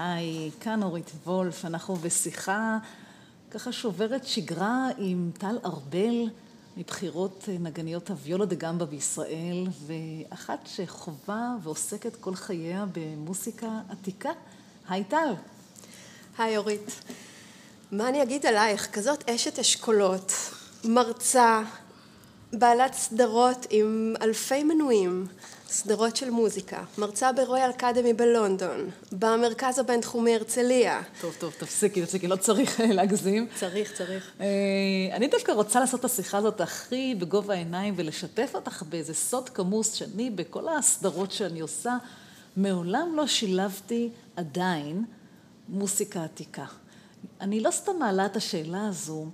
היי, כאן אורית וולף, אנחנו בשיחה ככה שוברת שגרה עם טל ארבל מבחירות נגניות הוויולה דה גמבה בישראל, ואחת שחווה ועוסקת כל חייה במוסיקה עתיקה. היי טל. היי אורית. מה אני אגיד עלייך? כזאת אשת אשכולות, מרצה, בעלת סדרות עם אלפי מנויים, סדרות של מוזיקה, מרצה ברויאל אקדמי בלונדון, במרכז הבינתחומי הרצליה. טוב, טוב, תפסיקי, תפסיקי, לא צריך אה, להגזים. צריך, צריך. אה, אני דווקא רוצה לעשות את השיחה הזאת הכי בגובה העיניים ולשתף אותך באיזה סוד כמוס שאני, בכל הסדרות שאני עושה, מעולם לא שילבתי עדיין מוסיקה עתיקה. אני לא סתם מעלה את השאלה הזו,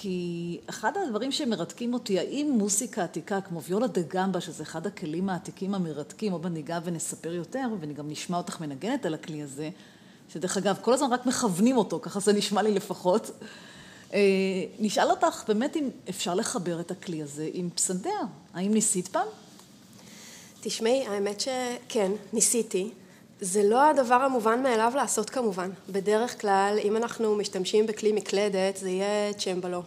כי אחד הדברים שמרתקים אותי, האם מוסיקה עתיקה כמו ויולה דה גמבה, שזה אחד הכלים העתיקים המרתקים, או בניגע ונספר יותר, ואני גם נשמע אותך מנגנת על הכלי הזה, שדרך אגב, כל הזמן רק מכוונים אותו, ככה זה נשמע לי לפחות. אה, נשאל אותך באמת אם אפשר לחבר את הכלי הזה עם פסנתר. האם ניסית פעם? תשמעי, האמת שכן, ניסיתי. זה לא הדבר המובן מאליו לעשות כמובן. בדרך כלל, אם אנחנו משתמשים בכלי מקלדת, זה יהיה צ'מבלו.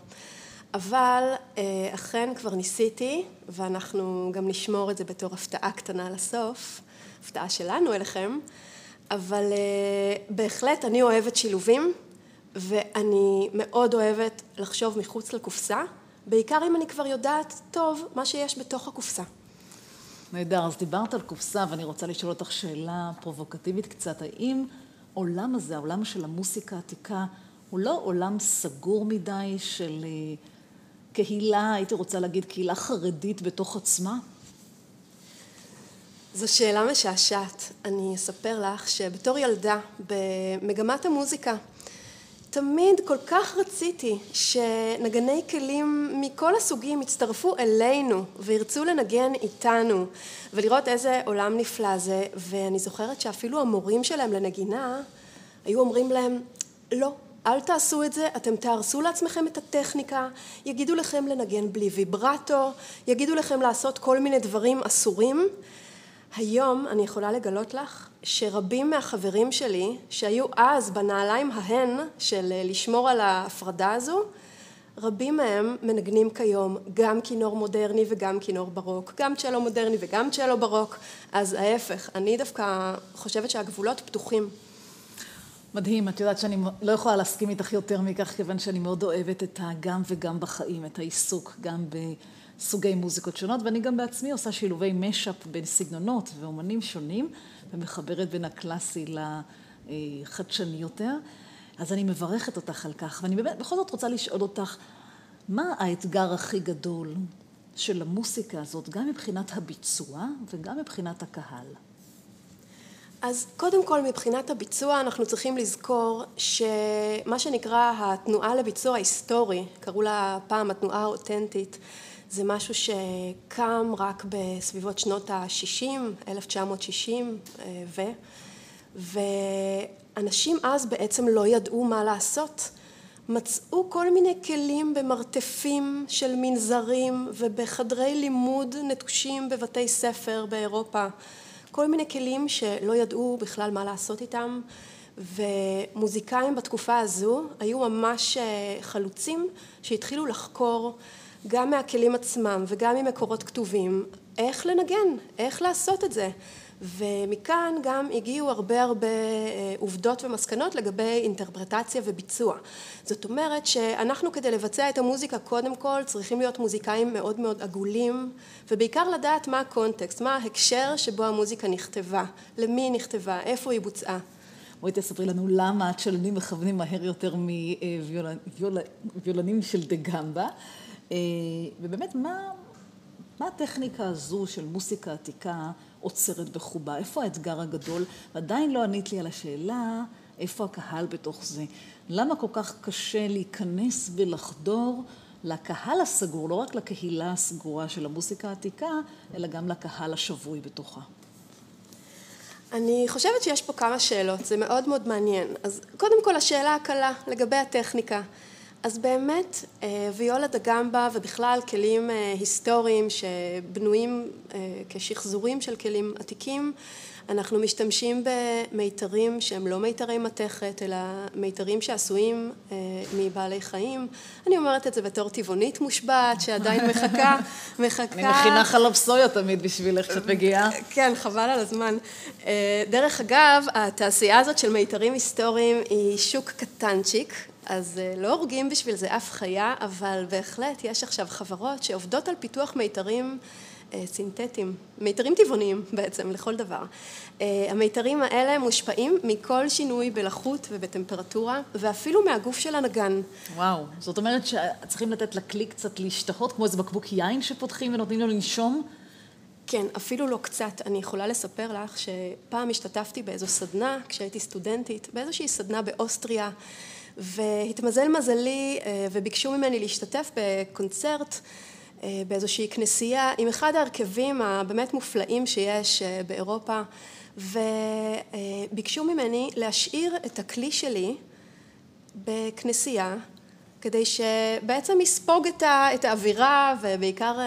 אבל אה, אכן כבר ניסיתי, ואנחנו גם נשמור את זה בתור הפתעה קטנה לסוף, הפתעה שלנו אליכם, אבל אה, בהחלט אני אוהבת שילובים, ואני מאוד אוהבת לחשוב מחוץ לקופסה, בעיקר אם אני כבר יודעת טוב מה שיש בתוך הקופסה. נהדר, אז דיברת על קופסה ואני רוצה לשאול אותך שאלה פרובוקטיבית קצת, האם עולם הזה, העולם של המוסיקה העתיקה, הוא לא עולם סגור מדי של אה, קהילה, הייתי רוצה להגיד קהילה חרדית בתוך עצמה? זו שאלה משעשעת. אני אספר לך שבתור ילדה במגמת המוזיקה תמיד כל כך רציתי שנגני כלים מכל הסוגים יצטרפו אלינו וירצו לנגן איתנו ולראות איזה עולם נפלא זה ואני זוכרת שאפילו המורים שלהם לנגינה היו אומרים להם לא, אל תעשו את זה, אתם תהרסו לעצמכם את הטכניקה, יגידו לכם לנגן בלי ויברטו, יגידו לכם לעשות כל מיני דברים אסורים היום אני יכולה לגלות לך שרבים מהחברים שלי שהיו אז בנעליים ההן של לשמור על ההפרדה הזו רבים מהם מנגנים כיום גם כינור מודרני וגם כינור ברוק, גם צ'לו מודרני וגם צ'לו ברוק, אז ההפך, אני דווקא חושבת שהגבולות פתוחים. מדהים, את יודעת שאני לא יכולה להסכים איתך יותר מכך, כיוון שאני מאוד אוהבת את הגם וגם בחיים, את העיסוק גם ב... סוגי מוזיקות שונות, ואני גם בעצמי עושה שילובי משאפ בין סגנונות ואומנים שונים, ומחברת בין הקלאסי לחדשני יותר. אז אני מברכת אותך על כך, ואני באמת בכל זאת רוצה לשאול אותך, מה האתגר הכי גדול של המוסיקה הזאת, גם מבחינת הביצוע וגם מבחינת הקהל? אז קודם כל מבחינת הביצוע אנחנו צריכים לזכור שמה שנקרא התנועה לביצוע היסטורי, קראו לה פעם התנועה האותנטית, זה משהו שקם רק בסביבות שנות ה-60, 1960 אה, ו... ואנשים אז בעצם לא ידעו מה לעשות. מצאו כל מיני כלים במרתפים של מנזרים ובחדרי לימוד נטושים בבתי ספר באירופה. כל מיני כלים שלא ידעו בכלל מה לעשות איתם ומוזיקאים בתקופה הזו היו ממש אה, חלוצים שהתחילו לחקור גם מהכלים עצמם וגם ממקורות כתובים, איך לנגן, איך לעשות את זה. ומכאן גם הגיעו הרבה הרבה אה, עובדות ומסקנות לגבי אינטרפרטציה וביצוע. זאת אומרת שאנחנו כדי לבצע את המוזיקה קודם כל צריכים להיות מוזיקאים מאוד מאוד עגולים ובעיקר לדעת מה הקונטקסט, מה ההקשר שבו המוזיקה נכתבה, למי היא נכתבה, איפה היא בוצעה. בואי תספרי לנו למה הצ'לנים מכוונים מהר יותר מוויולנים של דה גמבה. אה, ובאמת, מה, מה הטכניקה הזו של מוסיקה עתיקה עוצרת בחובה? איפה האתגר הגדול? ועדיין לא ענית לי על השאלה, איפה הקהל בתוך זה? למה כל כך קשה להיכנס ולחדור לקהל הסגור, לא רק לקהילה הסגורה של המוסיקה העתיקה, אלא גם לקהל השבוי בתוכה? אני חושבת שיש פה כמה שאלות, זה מאוד מאוד מעניין. אז קודם כל השאלה הקלה לגבי הטכניקה. אז באמת אה, ויולה דה גמבה ובכלל כלים אה, היסטוריים שבנויים אה, כשחזורים של כלים עתיקים אנחנו משתמשים במיתרים שהם לא מיתרי מתכת, אלא מיתרים שעשויים מבעלי חיים. אני אומרת את זה בתור טבעונית מושבעת, שעדיין מחכה, מחכה... אני מכינה חלב סויה תמיד בשבילך כשאת מגיעה. כן, חבל על הזמן. דרך אגב, התעשייה הזאת של מיתרים היסטוריים היא שוק קטנצ'יק, אז אה, לא הורגים בשביל זה אף חיה, אבל בהחלט יש עכשיו חברות שעובדות על פיתוח מיתרים אה, סינתטיים, מיתרים טבעוניים בעצם, לכל דבר. אה, המיתרים האלה מושפעים מכל שינוי בלחות ובטמפרטורה, ואפילו מהגוף של הנגן. וואו, זאת אומרת שצריכים לתת לכלי קצת להשתהות, כמו איזה בקבוק יין שפותחים ונותנים לו לנשום? כן, אפילו לא קצת. אני יכולה לספר לך שפעם השתתפתי באיזו סדנה, כשהייתי סטודנטית, באיזושהי סדנה באוסטריה, והתמזל מזלי אה, וביקשו ממני להשתתף בקונצרט אה, באיזושהי כנסייה עם אחד ההרכבים הבאמת מופלאים שיש אה, באירופה וביקשו ממני להשאיר את הכלי שלי בכנסייה כדי שבעצם יספוג את האווירה ובעיקר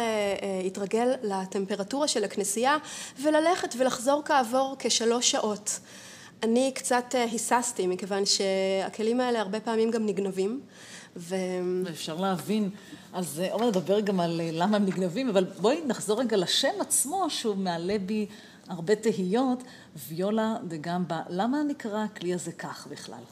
יתרגל לטמפרטורה של הכנסייה וללכת ולחזור כעבור כשלוש שעות. אני קצת היססתי מכיוון שהכלים האלה הרבה פעמים גם נגנבים ו... ואפשר להבין. אז עוד נדבר גם על אה, למה הם נגנבים, אבל בואי נחזור רגע לשם עצמו, שהוא מעלה בי הרבה תהיות, ויולה דה גמבה. למה נקרא הכלי הזה כך בכלל?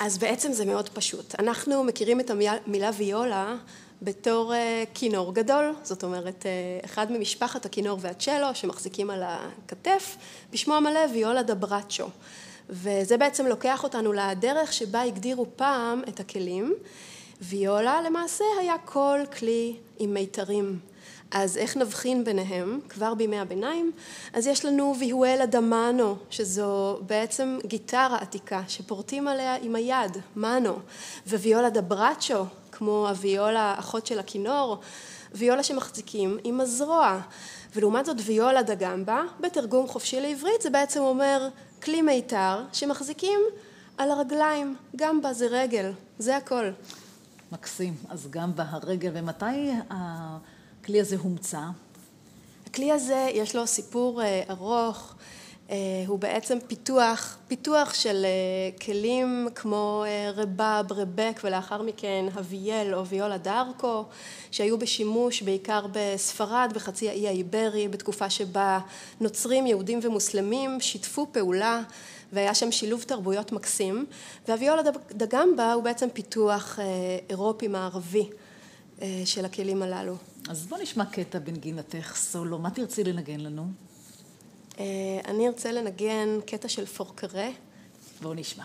אז בעצם זה מאוד פשוט. אנחנו מכירים את המילה ויולה בתור אה, כינור גדול, זאת אומרת, אה, אחד ממשפחת הכינור והצ'לו שמחזיקים על הכתף, בשמו המלא ויולה דה ברצ'ו. וזה בעצם לוקח אותנו לדרך שבה הגדירו פעם את הכלים. ויולה למעשה היה כל כלי עם מיתרים. אז איך נבחין ביניהם? כבר בימי הביניים. אז יש לנו ויהואלה דמאנו, שזו בעצם גיטרה עתיקה שפורטים עליה עם היד, מאנו, וויולה דברצ'ו, כמו הוויולה אחות של הכינור, ויולה שמחזיקים עם הזרוע. ולעומת זאת ויולה דגמבה, בתרגום חופשי לעברית זה בעצם אומר כלי מיתר שמחזיקים על הרגליים, גמבה זה רגל, זה הכל. מקסים. אז גמבה הרגל, ומתי הכלי הזה הומצא? הכלי הזה יש לו סיפור אה, ארוך, הוא בעצם פיתוח, פיתוח של אה, כלים כמו רבב, רבק ולאחר מכן הוויאל או ויולה דארקו שהיו בשימוש בעיקר בספרד בחצי האי האיברי בתקופה שבה נוצרים, יהודים ומוסלמים שיתפו פעולה והיה שם שילוב תרבויות מקסים והוויולה דגמבה הוא בעצם פיתוח אירופי מערבי של הכלים הללו. אז בוא נשמע קטע בנגינתך סולו, מה תרצי לנגן לנו? אני ארצה לנגן קטע של פורקרה. בואו נשמע.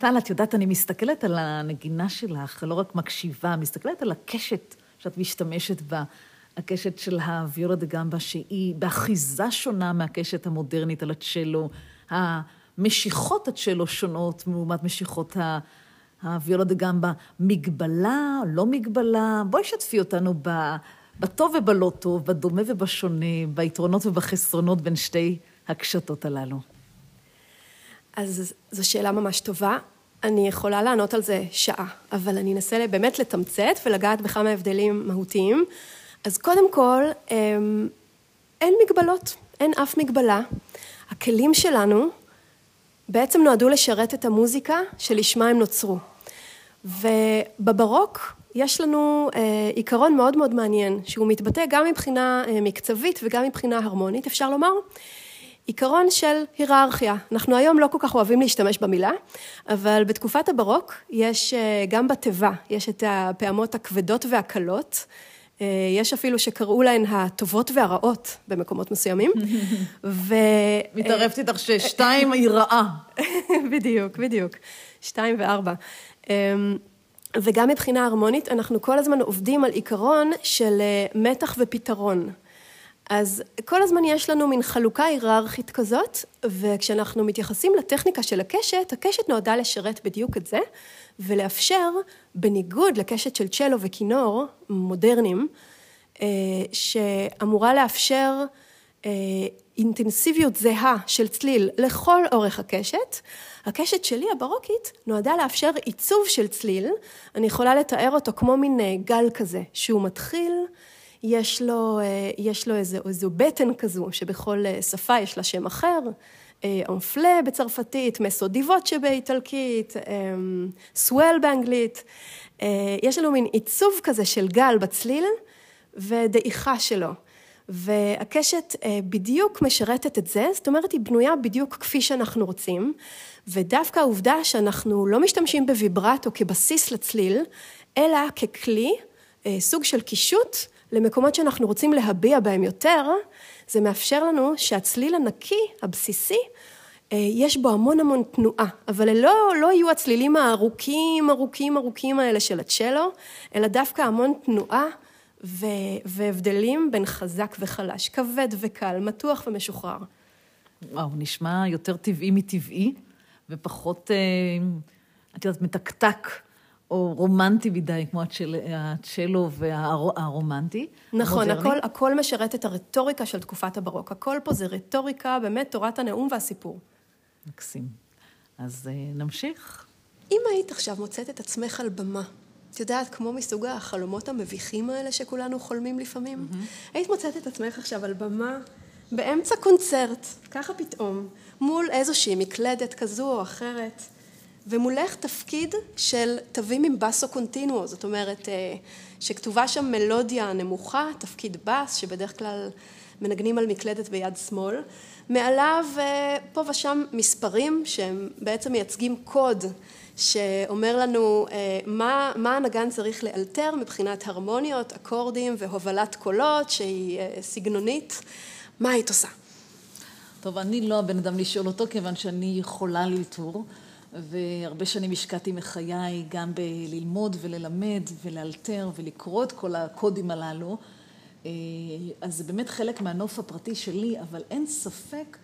טל, את יודעת, אני מסתכלת על הנגינה שלך, לא רק מקשיבה, מסתכלת על הקשת שאת משתמשת בה, הקשת של הוויולה דה גמבה, שהיא באחיזה שונה מהקשת המודרנית על הצ'לו. המשיכות הצ'לו שונות לעומת משיכות הוויולה דה גמבה. מגבלה, לא מגבלה? בואי שתפי אותנו בטוב ובלא טוב, בדומה ובשונה, ביתרונות ובחסרונות בין שתי הקשתות הללו. אז זו שאלה ממש טובה. אני יכולה לענות על זה שעה, אבל אני אנסה באמת לתמצת ולגעת בכמה הבדלים מהותיים. אז קודם כל, אמ, אין מגבלות, אין אף מגבלה. הכלים שלנו בעצם נועדו לשרת את המוזיקה שלשמה הם נוצרו. ובברוק יש לנו אה, עיקרון מאוד מאוד מעניין, שהוא מתבטא גם מבחינה אה, מקצבית וגם מבחינה הרמונית, אפשר לומר. עיקרון של היררכיה. אנחנו היום לא כל כך אוהבים להשתמש במילה, אבל בתקופת הברוק יש אה, גם בתיבה, יש את הפעמות הכבדות והקלות. אה, יש אפילו שקראו להן הטובות והרעות במקומות מסוימים. ו... מתערבת איתך ששתיים היא רעה. בדיוק, בדיוק. שתיים וארבע. אמ, וגם מבחינה הרמונית, אנחנו כל הזמן עובדים על עיקרון של אה, מתח ופתרון. אז כל הזמן יש לנו מין חלוקה היררכית כזאת, וכשאנחנו מתייחסים לטכניקה של הקשת, הקשת נועדה לשרת בדיוק את זה, ולאפשר, בניגוד לקשת של צ'לו וכינור מודרניים, אה, שאמורה לאפשר אה, אינטנסיביות זהה של צליל לכל אורך הקשת, הקשת שלי הברוקית נועדה לאפשר עיצוב של צליל, אני יכולה לתאר אותו כמו מין אה, גל כזה, שהוא מתחיל יש לו, אה, יש לו איזו, איזו בטן כזו, שבכל אה, שפה יש לה שם אחר, אונפלה אה, בצרפתית, מסודיבות שבאיטלקית, סוול באנגלית. יש לנו מין עיצוב כזה של גל בצליל ודעיכה שלו. והקשת בדיוק משרתת את זה, זאת אומרת היא בנויה בדיוק כפי שאנחנו רוצים, ודווקא העובדה שאנחנו לא משתמשים בוויברטו כבסיס לצליל, אלא ככלי, סוג של קישוט, למקומות שאנחנו רוצים להביע בהם יותר, זה מאפשר לנו שהצליל הנקי, הבסיסי, אה, יש בו המון המון תנועה, אבל לא, לא יהיו הצלילים הארוכים, ארוכים, ארוכים האלה של הצ'לו, אלא דווקא המון תנועה ו- והבדלים בין חזק וחלש, כבד וקל, מתוח ומשוחרר. וואו, נשמע יותר טבעי מטבעי, ופחות, אה, את יודעת, מתקתק. או רומנטי מדי, כמו הצ'ל, הצ'לו והרומנטי. נכון, הכל, הכל משרת את הרטוריקה של תקופת הברוק. הכל פה זה רטוריקה, באמת תורת הנאום והסיפור. מקסים. אז uh, נמשיך. אם היית עכשיו מוצאת את עצמך על במה, את יודעת, כמו מסוג החלומות המביכים האלה שכולנו חולמים לפעמים, mm-hmm. היית מוצאת את עצמך עכשיו על במה באמצע קונצרט, ככה פתאום, מול איזושהי מקלדת כזו או אחרת. ומולך תפקיד של תווים עם בסו קונטינואו, זאת אומרת אה, שכתובה שם מלודיה נמוכה, תפקיד בס, שבדרך כלל מנגנים על מקלדת ביד שמאל, מעליו אה, פה ושם מספרים שהם בעצם מייצגים קוד שאומר לנו אה, מה, מה הנגן צריך לאלתר מבחינת הרמוניות, אקורדים והובלת קולות שהיא סגנונית, מה היית עושה? טוב, אני לא הבן אדם לשאול אותו כיוון שאני יכולה לאלתור. והרבה שנים השקעתי מחיי גם בללמוד וללמד ולאלתר ולקרוא את כל הקודים הללו. אה, אז זה באמת חלק מהנוף הפרטי שלי, אבל אין ספק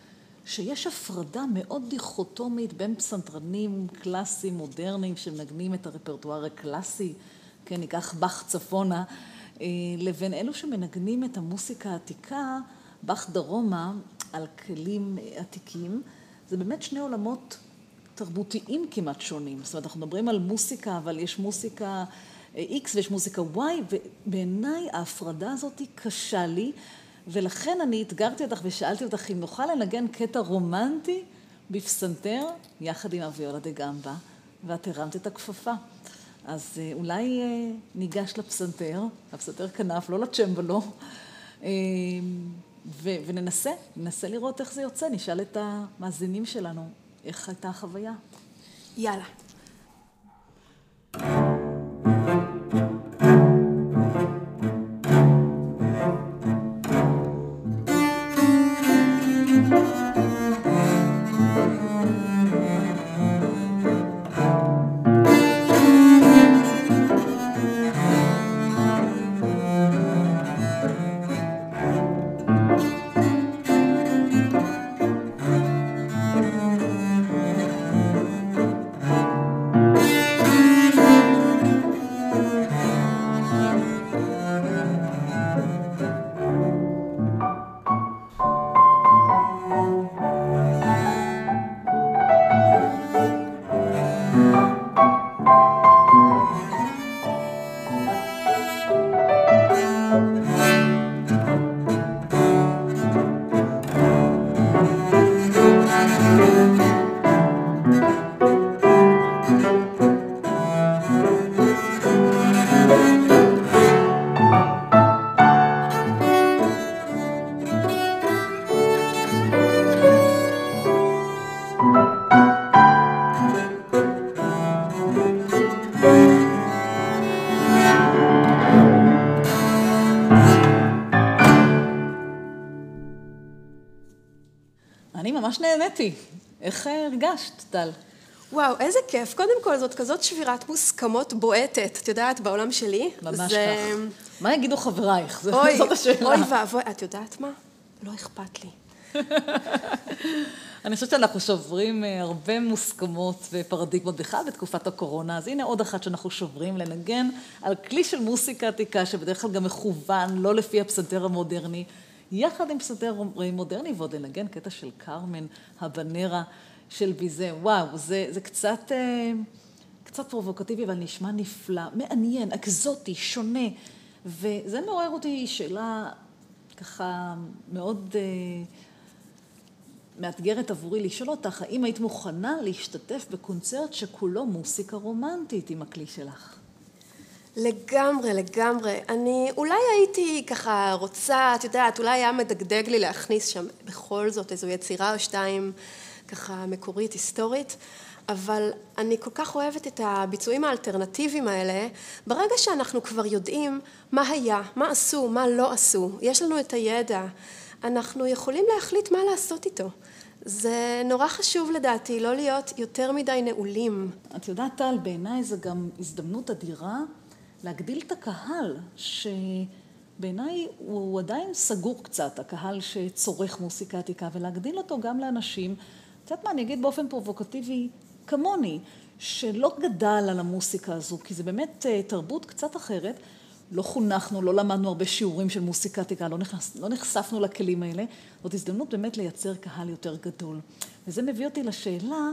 שיש הפרדה מאוד דיכוטומית בין פסנתרנים קלאסיים, מודרניים, שמנגנים את הרפרטואר הקלאסי, כן, ניקח באך צפונה, אה, לבין אלו שמנגנים את המוסיקה העתיקה, באך דרומה, על כלים עתיקים. זה באמת שני עולמות תרבותיים כמעט שונים. זאת אומרת, אנחנו מדברים על מוסיקה, אבל יש מוסיקה אה, X ויש מוסיקה Y, ובעיניי ההפרדה הזאת היא קשה לי, ולכן אני אתגרתי אותך ושאלתי אותך אם נוכל לנגן קטע רומנטי בפסנתר, יחד עם אביולה דה גמבה, ואת הרמת את הכפפה. אז אה, אולי אה, ניגש לפסנתר, לפסנתר כנף, לא לצ'מבלו, וננסה, ננסה לראות איך זה יוצא, נשאל את המאזינים שלנו איך הייתה החוויה? יאללה. הרגשת, טל? וואו, איזה כיף. קודם כל, זאת כזאת שבירת מוסכמות בועטת, את יודעת, בעולם שלי. ממש זה... כך. מה יגידו חברייך? אוי, זאת השאלה. אוי ואבוי, את יודעת מה? לא אכפת לי. אני חושבת שאנחנו שוברים אה, הרבה מוסכמות ופרדיגמות בכלל בתקופת הקורונה, אז הנה עוד אחת שאנחנו שוברים, לנגן על כלי של מוסיקה עתיקה, שבדרך כלל גם מכוון, לא לפי הפסנתר המודרני, יחד עם פסנתר מודרני, ועוד לנגן קטע של קרמן, הבנרה של ביזה. וואו, זה, זה קצת, אה, קצת פרובוקטיבי, אבל נשמע נפלא, מעניין, אקזוטי, שונה, וזה מעורר אותי שאלה ככה מאוד... אה, מאתגרת עבורי לשאול אותך, האם היית מוכנה להשתתף בקונצרט שכולו מוסיקה רומנטית עם הכלי שלך? לגמרי, לגמרי. אני אולי הייתי ככה רוצה, את יודעת, אולי היה מדגדג לי להכניס שם בכל זאת איזו יצירה או שתיים ככה מקורית, היסטורית, אבל אני כל כך אוהבת את הביצועים האלטרנטיביים האלה, ברגע שאנחנו כבר יודעים מה היה, מה עשו, מה לא עשו, יש לנו את הידע, אנחנו יכולים להחליט מה לעשות איתו. זה נורא חשוב לדעתי, לא להיות יותר מדי נעולים. את יודעת, טל, בעיניי זו גם הזדמנות אדירה להגדיל את הקהל, שבעיניי הוא עדיין סגור קצת, הקהל שצורך מוסיקה עתיקה, ולהגדיל אותו גם לאנשים, את יודעת מה, אני אגיד באופן פרובוקטיבי, כמוני, שלא גדל על המוסיקה הזו, כי זה באמת אה, תרבות קצת אחרת. לא חונכנו, לא למדנו הרבה שיעורים של מוסיקה עתיקה, לא, נחשף, לא נחשפנו לכלים האלה. זאת הזדמנות באמת לייצר קהל יותר גדול. וזה מביא אותי לשאלה,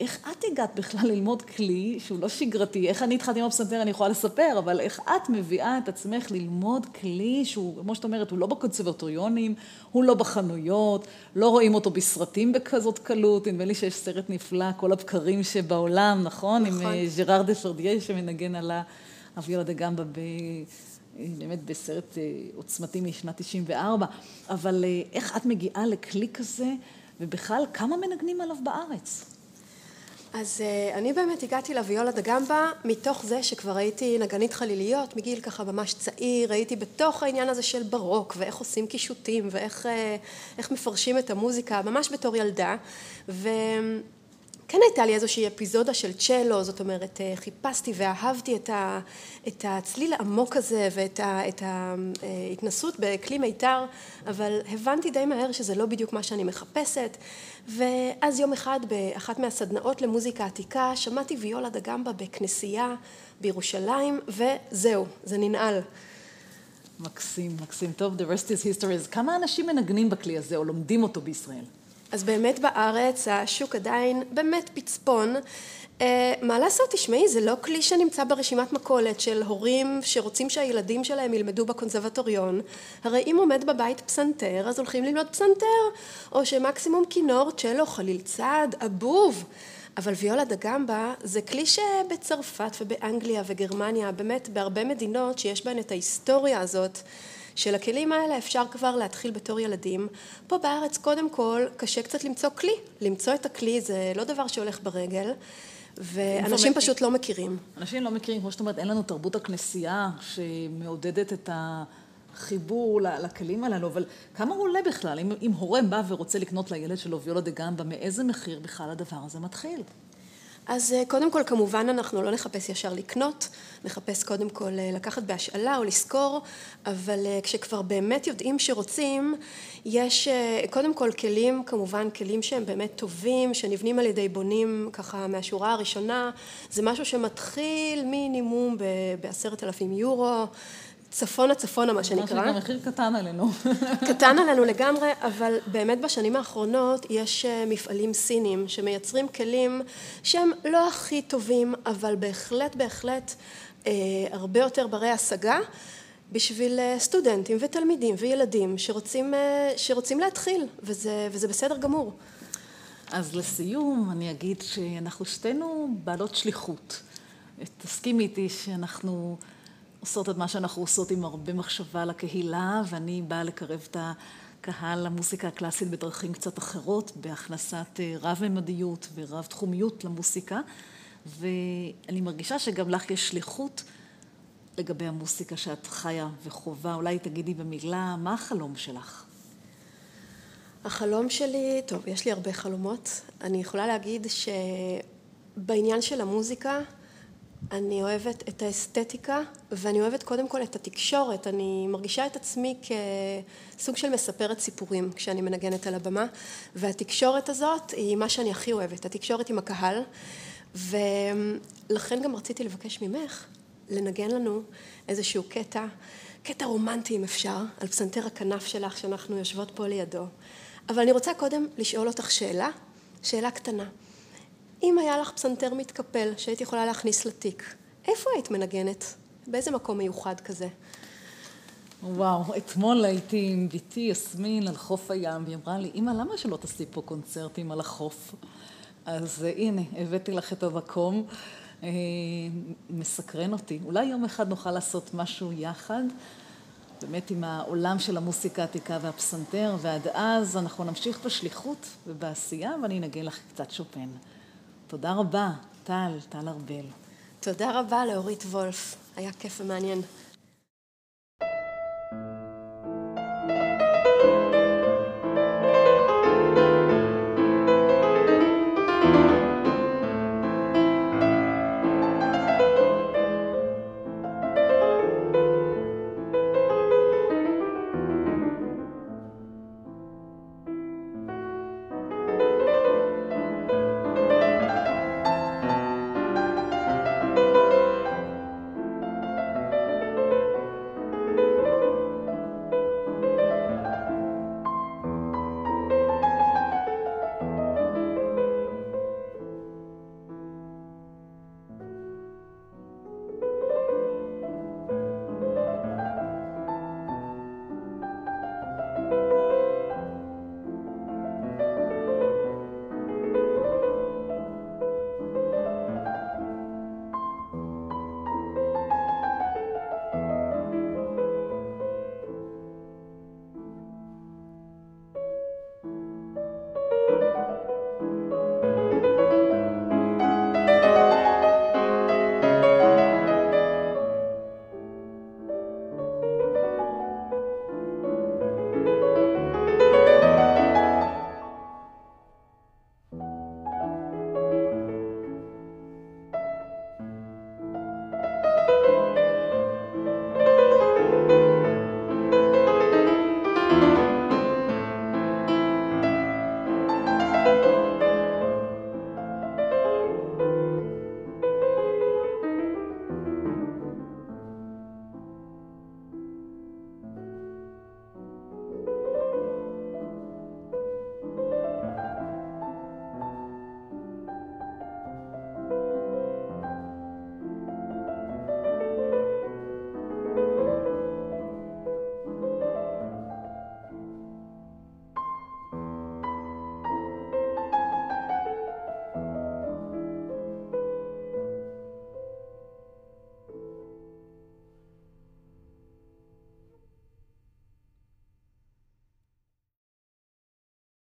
איך את הגעת בכלל ללמוד כלי שהוא לא שגרתי? איך אני התחלתי עם הפסנתר, אני יכולה לספר, אבל איך את מביאה את עצמך ללמוד כלי שהוא, כמו שאת אומרת, הוא לא בקונסרבטוריונים, הוא לא בחנויות, לא רואים אותו בסרטים בכזאת קלות, נדמה לי שיש סרט נפלא, כל הבקרים שבעולם, נכון? נכון. עם אה, ז'ראר דה פרדיה שמנגן על ה... אביולה דה גמבה ב... באמת בסרט אה, עוצמתי משנת 94, אבל אה, איך את מגיעה לכלי כזה, ובכלל, כמה מנגנים עליו בארץ? אז אה, אני באמת הגעתי לוויולה דה גמבה מתוך זה שכבר הייתי נגנית חליליות מגיל ככה ממש צעיר, הייתי בתוך העניין הזה של ברוק ואיך עושים קישוטים ואיך מפרשים את המוזיקה ממש בתור ילדה. ו... כן הייתה לי איזושהי אפיזודה של צ'לו, זאת אומרת, אה, חיפשתי ואהבתי את, ה, את הצליל העמוק הזה ואת ה, את ההתנסות בכלי מיתר, אבל הבנתי די מהר שזה לא בדיוק מה שאני מחפשת, ואז יום אחד באחת מהסדנאות למוזיקה עתיקה שמעתי ויולה דה גמבה בכנסייה בירושלים, וזהו, זה ננעל. מקסים, מקסים. טוב, the rest is history. כמה אנשים מנגנים בכלי הזה או לומדים אותו בישראל? אז באמת בארץ השוק עדיין באמת פצפון. אה, מה לעשות, תשמעי, זה לא כלי שנמצא ברשימת מכולת של הורים שרוצים שהילדים שלהם ילמדו בקונסרבטוריון. הרי אם עומד בבית פסנתר, אז הולכים ללמוד פסנתר, או שמקסימום כינור, צ'לו, חליל צד, אבוב. אבל ויולה דה גמבה זה כלי שבצרפת ובאנגליה וגרמניה, באמת בהרבה מדינות שיש בהן את ההיסטוריה הזאת של הכלים האלה אפשר כבר להתחיל בתור ילדים. פה בארץ קודם כל קשה קצת למצוא כלי, למצוא את הכלי זה לא דבר שהולך ברגל. ואנשים פשוט לא מכירים. אנשים לא מכירים, כמו שאת אומרת, אין לנו תרבות הכנסייה שמעודדת את החיבור לכלים הללו, אבל כמה עולה בכלל? אם, אם הורה בא ורוצה לקנות לילד שלו ויולה דה גמבה, מאיזה מחיר בכלל הדבר הזה מתחיל? אז אה, קודם כל כמובן אנחנו לא נחפש ישר לקנות, נחפש קודם כל אה, לקחת בהשאלה או לשכור, אבל אה, כשכבר באמת יודעים שרוצים, יש קודם כל כלים, כמובן כלים שהם באמת טובים, שנבנים על ידי בונים ככה מהשורה הראשונה, זה משהו שמתחיל מינימום בעשרת אלפים יורו, צפונה צפונה מה שנקרא. ממש מחיר קטן עלינו. קטן עלינו לגמרי, אבל באמת בשנים האחרונות יש אה, מפעלים סינים שמייצרים כלים שהם לא הכי טובים, אבל בהחלט בהחלט אה, הרבה יותר ברי השגה. בשביל אה, סטודנטים ותלמידים וילדים שרוצים, אה, שרוצים להתחיל, וזה, וזה בסדר גמור. אז לסיום אני אגיד שאנחנו שתינו בעלות שליחות. תסכימי איתי שאנחנו עושות את מה שאנחנו עושות עם הרבה מחשבה לקהילה, ואני באה לקרב את הקהל למוסיקה הקלאסית בדרכים קצת אחרות, בהכנסת אה, רב-ממדיות ורב-תחומיות למוסיקה, ואני מרגישה שגם לך יש שליחות לגבי המוסיקה שאת חיה וחווה. אולי תגידי במילה, מה החלום שלך? החלום שלי, טוב, יש לי הרבה חלומות. אני יכולה להגיד שבעניין של המוזיקה, אני אוהבת את האסתטיקה, ואני אוהבת קודם כל את התקשורת. אני מרגישה את עצמי כסוג של מספרת סיפורים כשאני מנגנת על הבמה, והתקשורת הזאת היא מה שאני הכי אוהבת, התקשורת עם הקהל, ולכן גם רציתי לבקש ממך לנגן לנו איזשהו קטע, קטע רומנטי אם אפשר, על פסנתר הכנף שלך שאנחנו יושבות פה לידו. אבל אני רוצה קודם לשאול אותך שאלה, שאלה קטנה. אם היה לך פסנתר מתקפל שהיית יכולה להכניס לתיק, איפה היית מנגנת? באיזה מקום מיוחד כזה? וואו, אתמול הייתי עם בתי יסמין על חוף הים, והיא אמרה לי, אמא, למה שלא תעשי פה קונצרטים על החוף? אז הנה, הבאתי לך את המקום. אה, מסקרן אותי. אולי יום אחד נוכל לעשות משהו יחד, באמת עם העולם של המוסיקה העתיקה והפסנתר, ועד אז אנחנו נמשיך בשליחות ובעשייה, ואני אנגן לך קצת שופן. תודה רבה, טל, טל ארבל. תודה רבה לאורית וולף, היה כיף ומעניין.